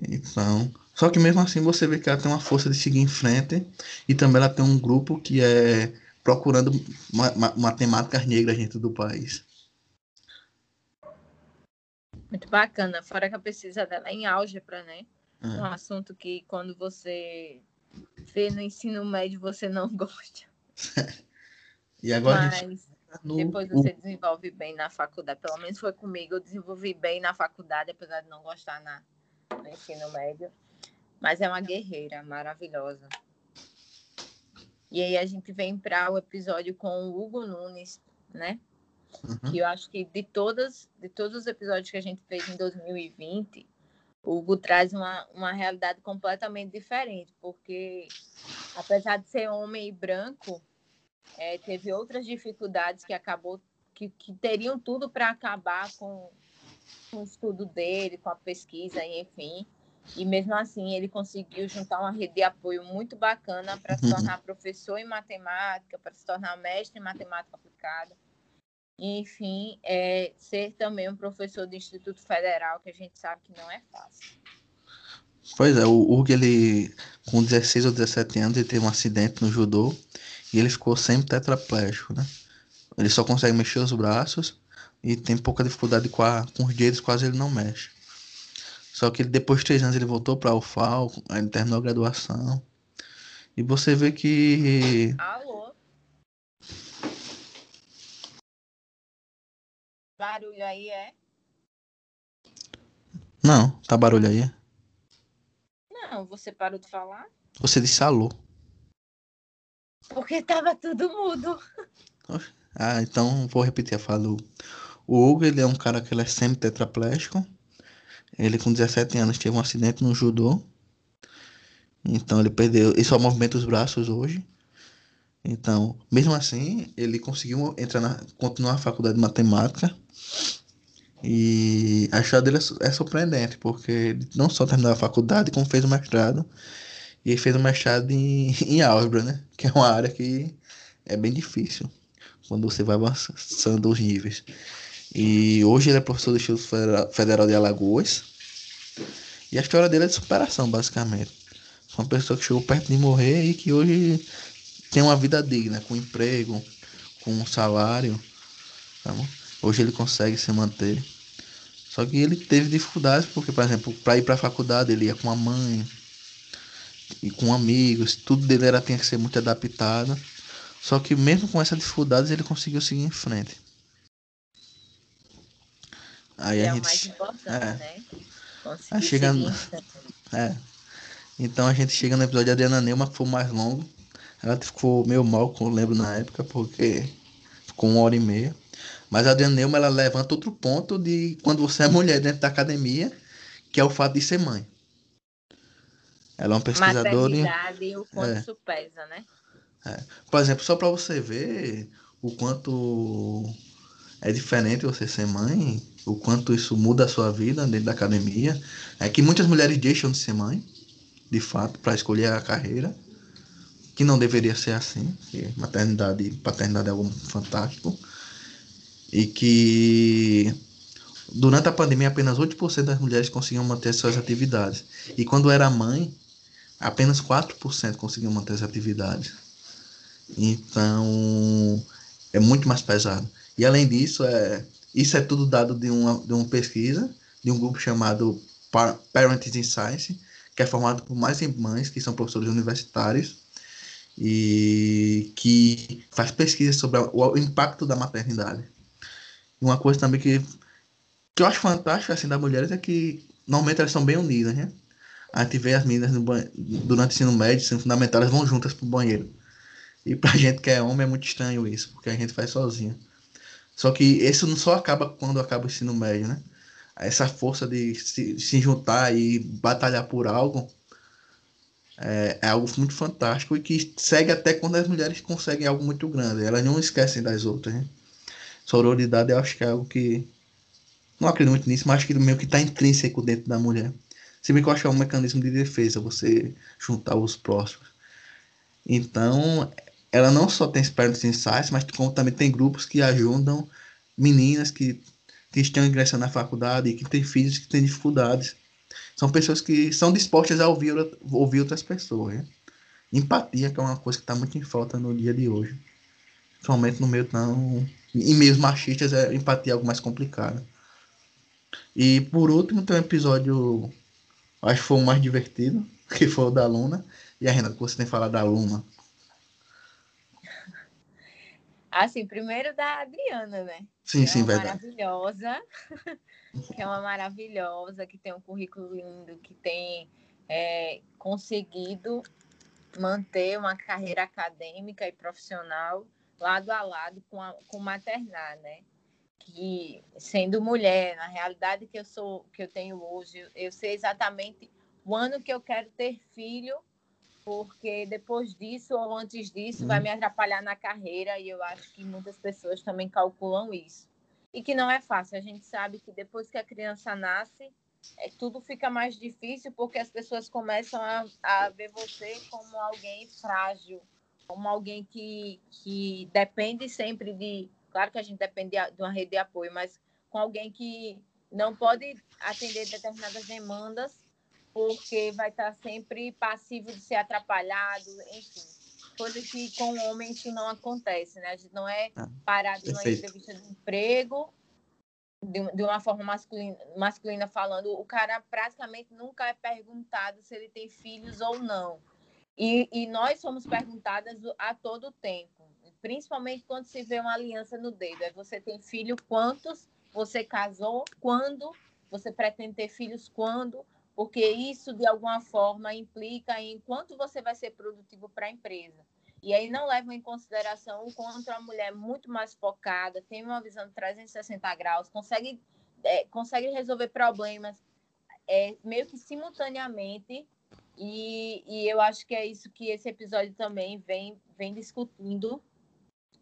Então, só que mesmo assim você vê que ela tem uma força de seguir em frente e também ela tem um grupo que é procurando ma ma matemáticas negras dentro do país. Muito bacana, fora que a pesquisa dela é em álgebra, né? É. Um assunto que quando você vê no ensino médio você não gosta. e agora Mas... No... Depois você desenvolve bem na faculdade. Pelo menos foi comigo. Eu desenvolvi bem na faculdade, apesar de não gostar na, no ensino médio. Mas é uma guerreira maravilhosa. E aí a gente vem para o episódio com o Hugo Nunes, né? Uhum. Que eu acho que de todas, de todos os episódios que a gente fez em 2020, o Hugo traz uma, uma realidade completamente diferente, porque apesar de ser homem e branco, é, teve outras dificuldades que acabou que, que teriam tudo para acabar com, com o estudo dele, com a pesquisa, enfim. E mesmo assim, ele conseguiu juntar uma rede de apoio muito bacana para se uhum. tornar professor em matemática, para se tornar mestre em matemática aplicada. E, enfim, é, ser também um professor do Instituto Federal, que a gente sabe que não é fácil. Pois é, o Hugo, ele, com 16 ou 17 anos, ele teve um acidente no judô e ele ficou sempre tetraplégico, né? Ele só consegue mexer os braços e tem pouca dificuldade com, a, com os dedos, quase ele não mexe. Só que depois de três anos ele voltou para o FAO, ele terminou a graduação. E você vê que. Alô? Barulho aí é? Não, tá barulho aí? Não, você parou de falar? Você disse alô. Porque tava tudo mudo. Ah, então vou repetir a fala. O Hugo, ele é um cara que ele é sempre tetraplégico. Ele com 17 anos teve um acidente no judô. Então ele perdeu, só movimenta os braços hoje. Então, mesmo assim, ele conseguiu entrar na, continuar a faculdade de matemática. E a história dele é, é surpreendente, porque ele não só terminou a faculdade, como fez o mestrado. E fez o mestrado em, em álgebra, né? Que é uma área que é bem difícil quando você vai avançando os níveis. E hoje ele é professor do Instituto Federal de Alagoas. E a história dele é de superação, basicamente. Uma pessoa que chegou perto de morrer e que hoje tem uma vida digna, com emprego, com um salário. Tá hoje ele consegue se manter. Só que ele teve dificuldades, porque, por exemplo, para ir para a faculdade ele ia com a mãe e com amigos, tudo dele era, tinha que ser muito adaptado. Só que mesmo com essas dificuldades ele conseguiu seguir em frente. Aí é a gente, o mais importante, é, né? Conseguir chega, é. Então a gente chega no episódio de Adriana Neuma, que foi o mais longo. Ela ficou meio mal, como eu lembro na época, porque ficou uma hora e meia. Mas a Adriana Neuma, ela levanta outro ponto de quando você é mulher dentro da academia, que é o fato de ser mãe. Ela é uma pesquisadora. e o quanto é. isso pesa, né? É. Por exemplo, só para você ver o quanto é diferente você ser mãe, o quanto isso muda a sua vida dentro da academia, é que muitas mulheres deixam de ser mãe, de fato, para escolher a carreira, que não deveria ser assim, que maternidade e paternidade é algo fantástico, e que durante a pandemia apenas 8% das mulheres conseguiam manter suas atividades, e quando era mãe, apenas 4% conseguiam manter as atividades. Então, é muito mais pesado. E além disso, é, isso é tudo dado de uma, de uma pesquisa de um grupo chamado Parents in Science, que é formado por mais mães que são professores universitários e que faz pesquisa sobre o, impacto da maternidade. E uma coisa também que, que eu acho fantástico assim, das mulheres é que normalmente elas são bem unidas, né? A gente vê as meninas durante o ensino médio, ensino fundamental, elas vão juntas pro banheiro. E pra gente que é homem é muito estranho isso, porque a gente faz sozinho. Só que isso não só acaba quando acaba o ensino médio, né? Essa força de se, se juntar e batalhar por algo é, é, algo muito fantástico e que segue até quando as mulheres conseguem algo muito grande. Elas não esquecem das outras, né? Sororidade eu acho que é algo que. Não acredito muito nisso, mas acho que meio que está intrínseco dentro da mulher. Se bem que eu acho que é um mecanismo de defesa, você juntar os próximos. Então, ela não só tem Parents Insights, mas como também tem grupos que ajudam meninas que, que estão ingressando na faculdade e que têm filhos que têm dificuldades. São pessoas que são dispostas a ouvir, ouvir outras pessoas. Né? Empatia, que é uma coisa que está muito em falta no dia de hoje. Principalmente no meio tão. Em meios machistas, é empatia algo mais complicado. E por último, tem um episódio. Acho que foi o mais divertido, que foi o da Luna. E a Renata, você tem falado da Luna? Assim, primeiro da Adriana, né? Sim, sim, é verdade. Maravilhosa, que é uma maravilhosa, que tem um currículo lindo, que tem é, conseguido manter uma carreira acadêmica e profissional lado a lado com, a, com maternar, né? Que sendo mulher, na realidade que eu sou, que eu tenho hoje, eu sei exatamente o ano que eu quero ter filho porque depois disso ou antes disso vai uhum. me atrapalhar na carreira e eu acho que muitas pessoas também calculam isso. E que não é fácil. A gente sabe que depois que a criança nasce, é, tudo fica mais difícil porque as pessoas começam a, a ver você como alguém frágil, como alguém que, que depende sempre de. Claro que a gente depende de uma rede de apoio, mas com alguém que não pode atender determinadas demandas porque vai estar sempre passivo de ser atrapalhado, enfim. Coisa que com o homem isso não acontece, né? A gente não é ah, parado numa entrevista de emprego de, de uma forma masculina, masculina falando, o cara praticamente nunca é perguntado se ele tem filhos ou não. E, e nós somos perguntadas a todo tempo, principalmente quando se vê uma aliança no dedo. É você tem filho quantos? Você casou quando? Você pretende ter filhos quando? Porque isso de alguma forma implica em quanto você vai ser produtivo para a empresa. E aí não leva em consideração o quanto a mulher é muito mais focada, tem uma visão de 360 graus, consegue, é, consegue resolver problemas é, meio que simultaneamente. E, e eu acho que é isso que esse episódio também vem, vem discutindo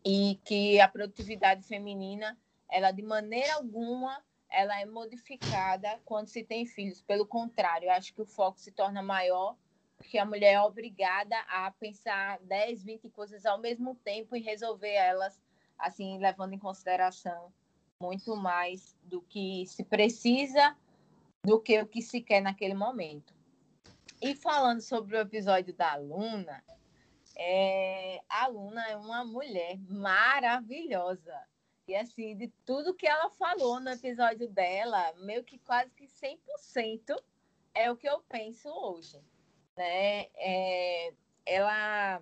e que a produtividade feminina, ela de maneira alguma ela é modificada quando se tem filhos. Pelo contrário, acho que o foco se torna maior porque a mulher é obrigada a pensar 10, 20 coisas ao mesmo tempo e resolver elas, assim, levando em consideração muito mais do que se precisa do que o que se quer naquele momento. E falando sobre o episódio da Luna, é, a Luna é uma mulher maravilhosa. E assim, de tudo que ela falou no episódio dela, meio que quase que 100% é o que eu penso hoje. Né? É, ela,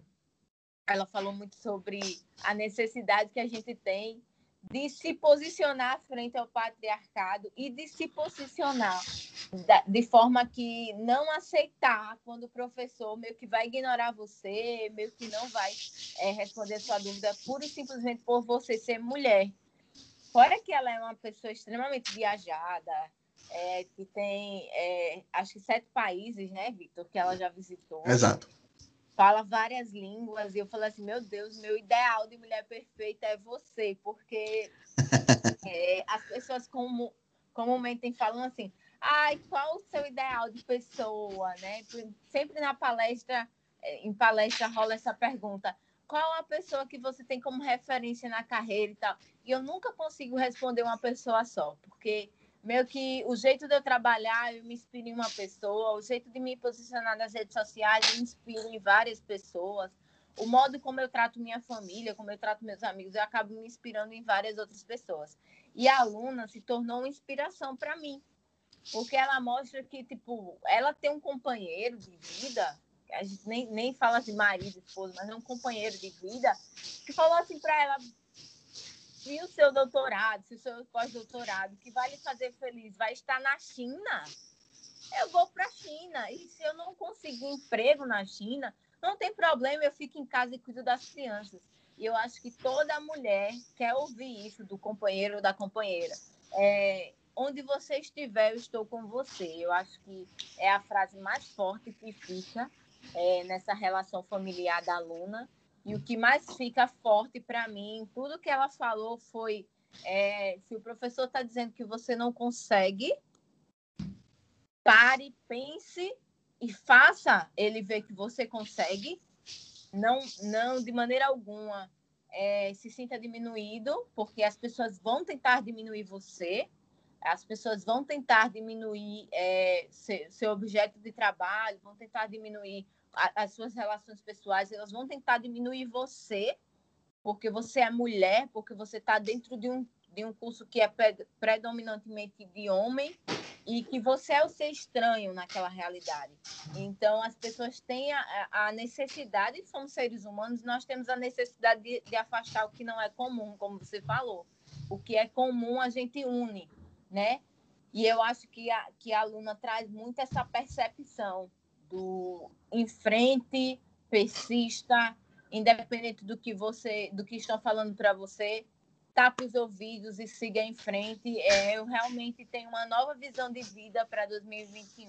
ela falou muito sobre a necessidade que a gente tem de se posicionar frente ao patriarcado e de se posicionar de forma que não aceitar quando o professor meio que vai ignorar você, meio que não vai é, responder sua dúvida pura e simplesmente por você ser mulher. Fora que ela é uma pessoa extremamente viajada, é, que tem é, acho que sete países, né, Victor, que ela já visitou. Exato fala várias línguas, e eu falei assim, meu Deus, meu ideal de mulher perfeita é você, porque é, as pessoas como, comumente falam assim, ai, qual o seu ideal de pessoa, né? Sempre na palestra, é, em palestra rola essa pergunta, qual a pessoa que você tem como referência na carreira e tal? E eu nunca consigo responder uma pessoa só, porque meio que o jeito de eu trabalhar, eu me inspiro em uma pessoa, o jeito de me posicionar nas redes sociais, eu me inspiro em várias pessoas. O modo como eu trato minha família, como eu trato meus amigos, eu acabo me inspirando em várias outras pessoas. E a aluna se tornou uma inspiração para mim, porque ela mostra que, tipo, ela tem um companheiro de vida, a gente nem, nem fala de marido, esposa, mas é um companheiro de vida, que falou assim para ela: se o seu doutorado, se o seu pós-doutorado, que vai lhe fazer feliz, vai estar na China, eu vou para a China. E se eu não conseguir emprego na China, não tem problema, eu fico em casa e cuido das crianças. E eu acho que toda mulher quer ouvir isso do companheiro ou da companheira. É, onde você estiver, eu estou com você. Eu acho que é a frase mais forte que fica é, nessa relação familiar da aluna. E o que mais fica forte para mim, tudo que ela falou foi: é, se o professor está dizendo que você não consegue, pare, pense e faça ele ver que você consegue. Não, não de maneira alguma é, se sinta diminuído, porque as pessoas vão tentar diminuir você, as pessoas vão tentar diminuir é, seu, seu objeto de trabalho, vão tentar diminuir as suas relações pessoais, elas vão tentar diminuir você, porque você é mulher, porque você está dentro de um, de um curso que é predominantemente de homem e que você é o ser estranho naquela realidade. Então, as pessoas têm a, a necessidade, somos seres humanos, nós temos a necessidade de, de afastar o que não é comum, como você falou. O que é comum a gente une, né? E eu acho que a, que a aluna traz muito essa percepção do enfrente, persista, independente do que você, do que estão falando para você, tape os ouvidos e siga em frente. É, eu realmente tenho uma nova visão de vida para 2021,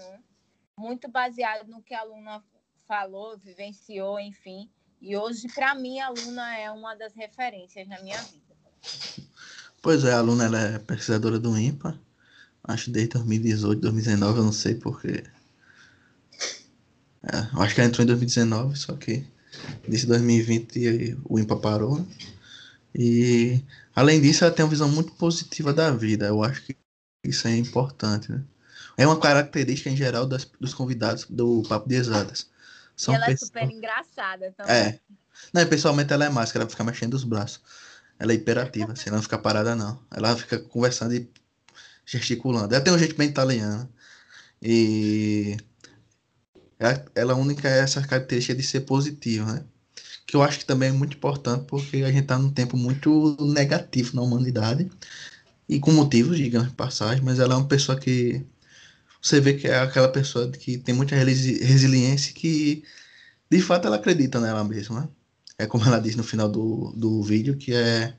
muito baseado no que a aluna falou, vivenciou, enfim. E hoje, para mim, a aluna é uma das referências na minha vida. Pois é, a aluna ela é pesquisadora do IMPA. Acho desde 2018, 2019, eu não sei porque é, eu acho que ela entrou em 2019, só que desse 2020 o IMPA parou. Né? E além disso, ela tem uma visão muito positiva da vida. Eu acho que isso é importante. Né? É uma característica em geral das, dos convidados do Papo de Exatas. São e ela pessoas... é super engraçada também. É. Não, pessoalmente ela é máscara, ela fica mexendo os braços. Ela é hiperativa, assim, ela não fica parada, não. Ela fica conversando e gesticulando. Ela tem um jeito bem italiano. E é, ela é única é essa característica de ser positiva, né? Que eu acho que também é muito importante porque a gente está num tempo muito negativo na humanidade e com motivos, digamos, de passagem, mas ela é uma pessoa que você vê que é aquela pessoa que tem muita resiliência que de fato ela acredita nela mesma, né? É como ela diz no final do, do vídeo, que é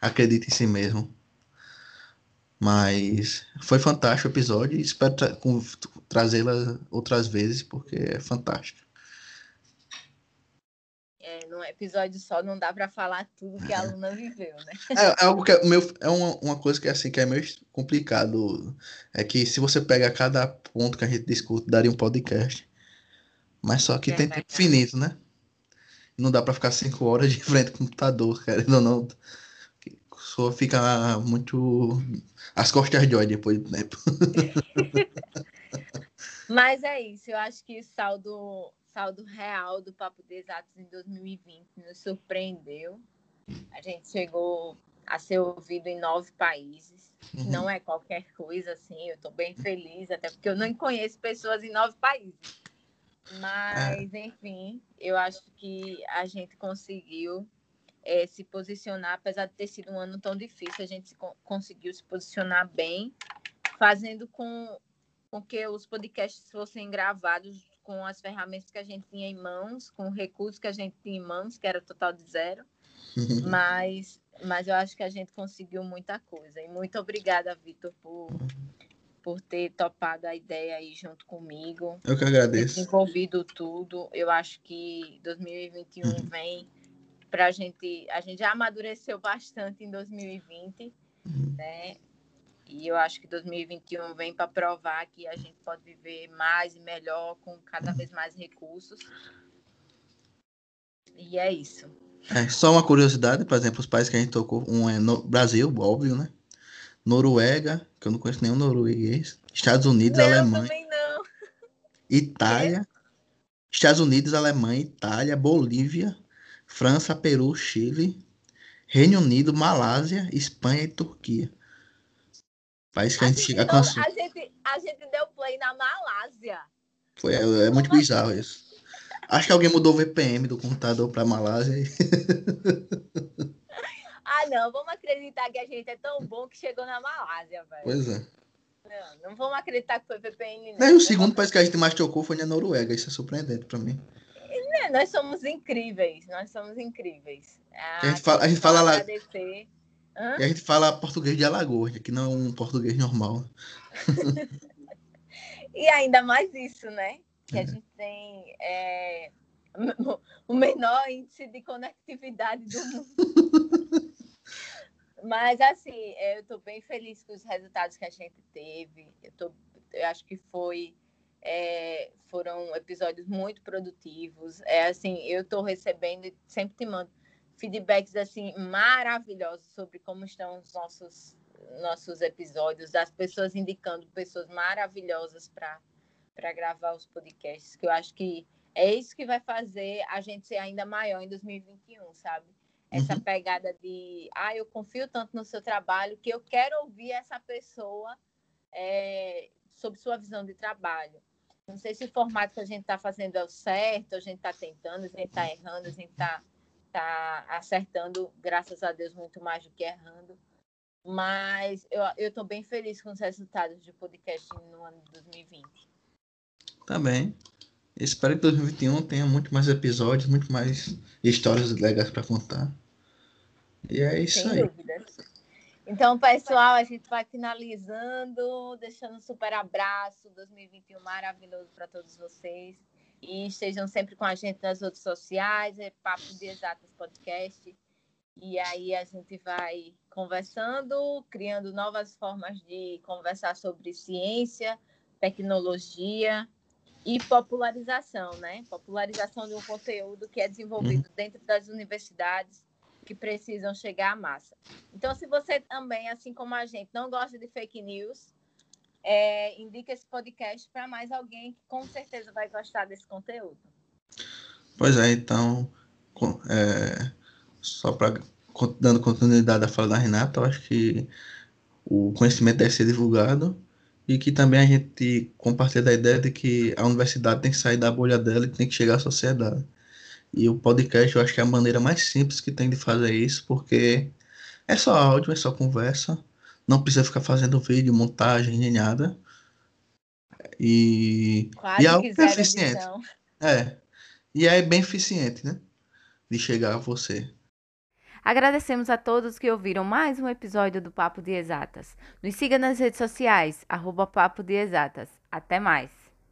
acredita em si mesmo. Mas foi fantástico o episódio e espero tra trazê-la outras vezes, porque é fantástico. É, é, episódio só não dá para falar tudo que a aluna viveu, né? É, é algo que é, meu, é uma, uma coisa que assim que é meio complicado. É que se você pega cada ponto que a gente discute, daria um podcast. Mas só que é tem tempo infinito, né? Não dá para ficar cinco horas de frente ao computador, querendo ou não. Só fica muito. As costas de ódio depois do tempo. Mas é isso, eu acho que o saldo, saldo real do Papo de Exatos em 2020 nos surpreendeu. A gente chegou a ser ouvido em nove países. Uhum. Não é qualquer coisa, assim. Eu estou bem feliz, até porque eu não conheço pessoas em nove países. Mas, é. enfim, eu acho que a gente conseguiu é, se posicionar, apesar de ter sido um ano tão difícil, a gente conseguiu se posicionar bem, fazendo com com que os podcasts fossem gravados com as ferramentas que a gente tinha em mãos, com recursos que a gente tinha em mãos, que era total de zero. mas, mas eu acho que a gente conseguiu muita coisa. E muito obrigada, Vitor, por, por ter topado a ideia aí junto comigo. Eu que agradeço. Ter envolvido tudo. Eu acho que 2021 uhum. vem para a gente. A gente já amadureceu bastante em 2020, uhum. né? E eu acho que 2021 vem para provar que a gente pode viver mais e melhor com cada vez mais recursos. E é isso. É, só uma curiosidade, por exemplo, os países que a gente tocou, um é no Brasil, óbvio, né? Noruega, que eu não conheço nenhum norueguês. Estados Unidos, não, Alemanha. Também não. Itália. É? Estados Unidos, Alemanha, Itália, Bolívia, França, Peru, Chile, Reino Unido, Malásia, Espanha e Turquia. País que a, a gente, chega a, a, gente, a gente deu play na Malásia. Foi, é, é muito bizarro isso. Acho que alguém mudou o VPN do computador para Malásia. ah, não, vamos acreditar que a gente é tão bom que chegou na Malásia, velho. Pois é. Não, não vamos acreditar que foi VPN. Não. o segundo país que a gente mais tocou foi na Noruega. Isso é surpreendente para mim. É, nós somos incríveis, nós somos incríveis. Ah, a gente fala, a gente fala lá. E a gente fala português de Alagoas, que não é um português normal. e ainda mais isso, né? Que é. a gente tem é, o menor índice de conectividade do mundo. Mas, assim, é, eu estou bem feliz com os resultados que a gente teve. Eu, tô, eu acho que foi, é, foram episódios muito produtivos. É assim, eu estou recebendo, sempre te mando feedbacks assim maravilhosos sobre como estão os nossos nossos episódios, das pessoas indicando pessoas maravilhosas para para gravar os podcasts, que eu acho que é isso que vai fazer a gente ser ainda maior em 2021, sabe? Essa uhum. pegada de, ah, eu confio tanto no seu trabalho que eu quero ouvir essa pessoa é, sobre sua visão de trabalho. Não sei se o formato que a gente está fazendo é o certo, a gente está tentando, a gente está errando, a gente está tá acertando, graças a Deus, muito mais do que errando. Mas eu estou bem feliz com os resultados de podcast no ano de 2020. Tá bem. Espero que 2021 tenha muito mais episódios, muito mais histórias legais para contar. E é isso Sem aí. Dúvidas. Então, pessoal, a gente vai finalizando, deixando um super abraço. 2021 maravilhoso para todos vocês. E estejam sempre com a gente nas redes sociais, é Papo de Exatas Podcast. E aí a gente vai conversando, criando novas formas de conversar sobre ciência, tecnologia e popularização, né? Popularização de um conteúdo que é desenvolvido uhum. dentro das universidades que precisam chegar à massa. Então, se você também, assim como a gente, não gosta de fake news, é, indica esse podcast para mais alguém que com certeza vai gostar desse conteúdo. Pois é, então, é, só para dando continuidade à fala da Renata, eu acho que o conhecimento deve ser divulgado e que também a gente compartilha da ideia de que a universidade tem que sair da bolha dela e tem que chegar à sociedade. E o podcast eu acho que é a maneira mais simples que tem de fazer isso, porque é só áudio, é só conversa, não precisa ficar fazendo vídeo, montagem, nem nada. E, Quase e é algo eficiente. É. E é bem eficiente, né? De chegar a você. Agradecemos a todos que ouviram mais um episódio do Papo de Exatas. Nos siga nas redes sociais, arroba Papo de Exatas. Até mais!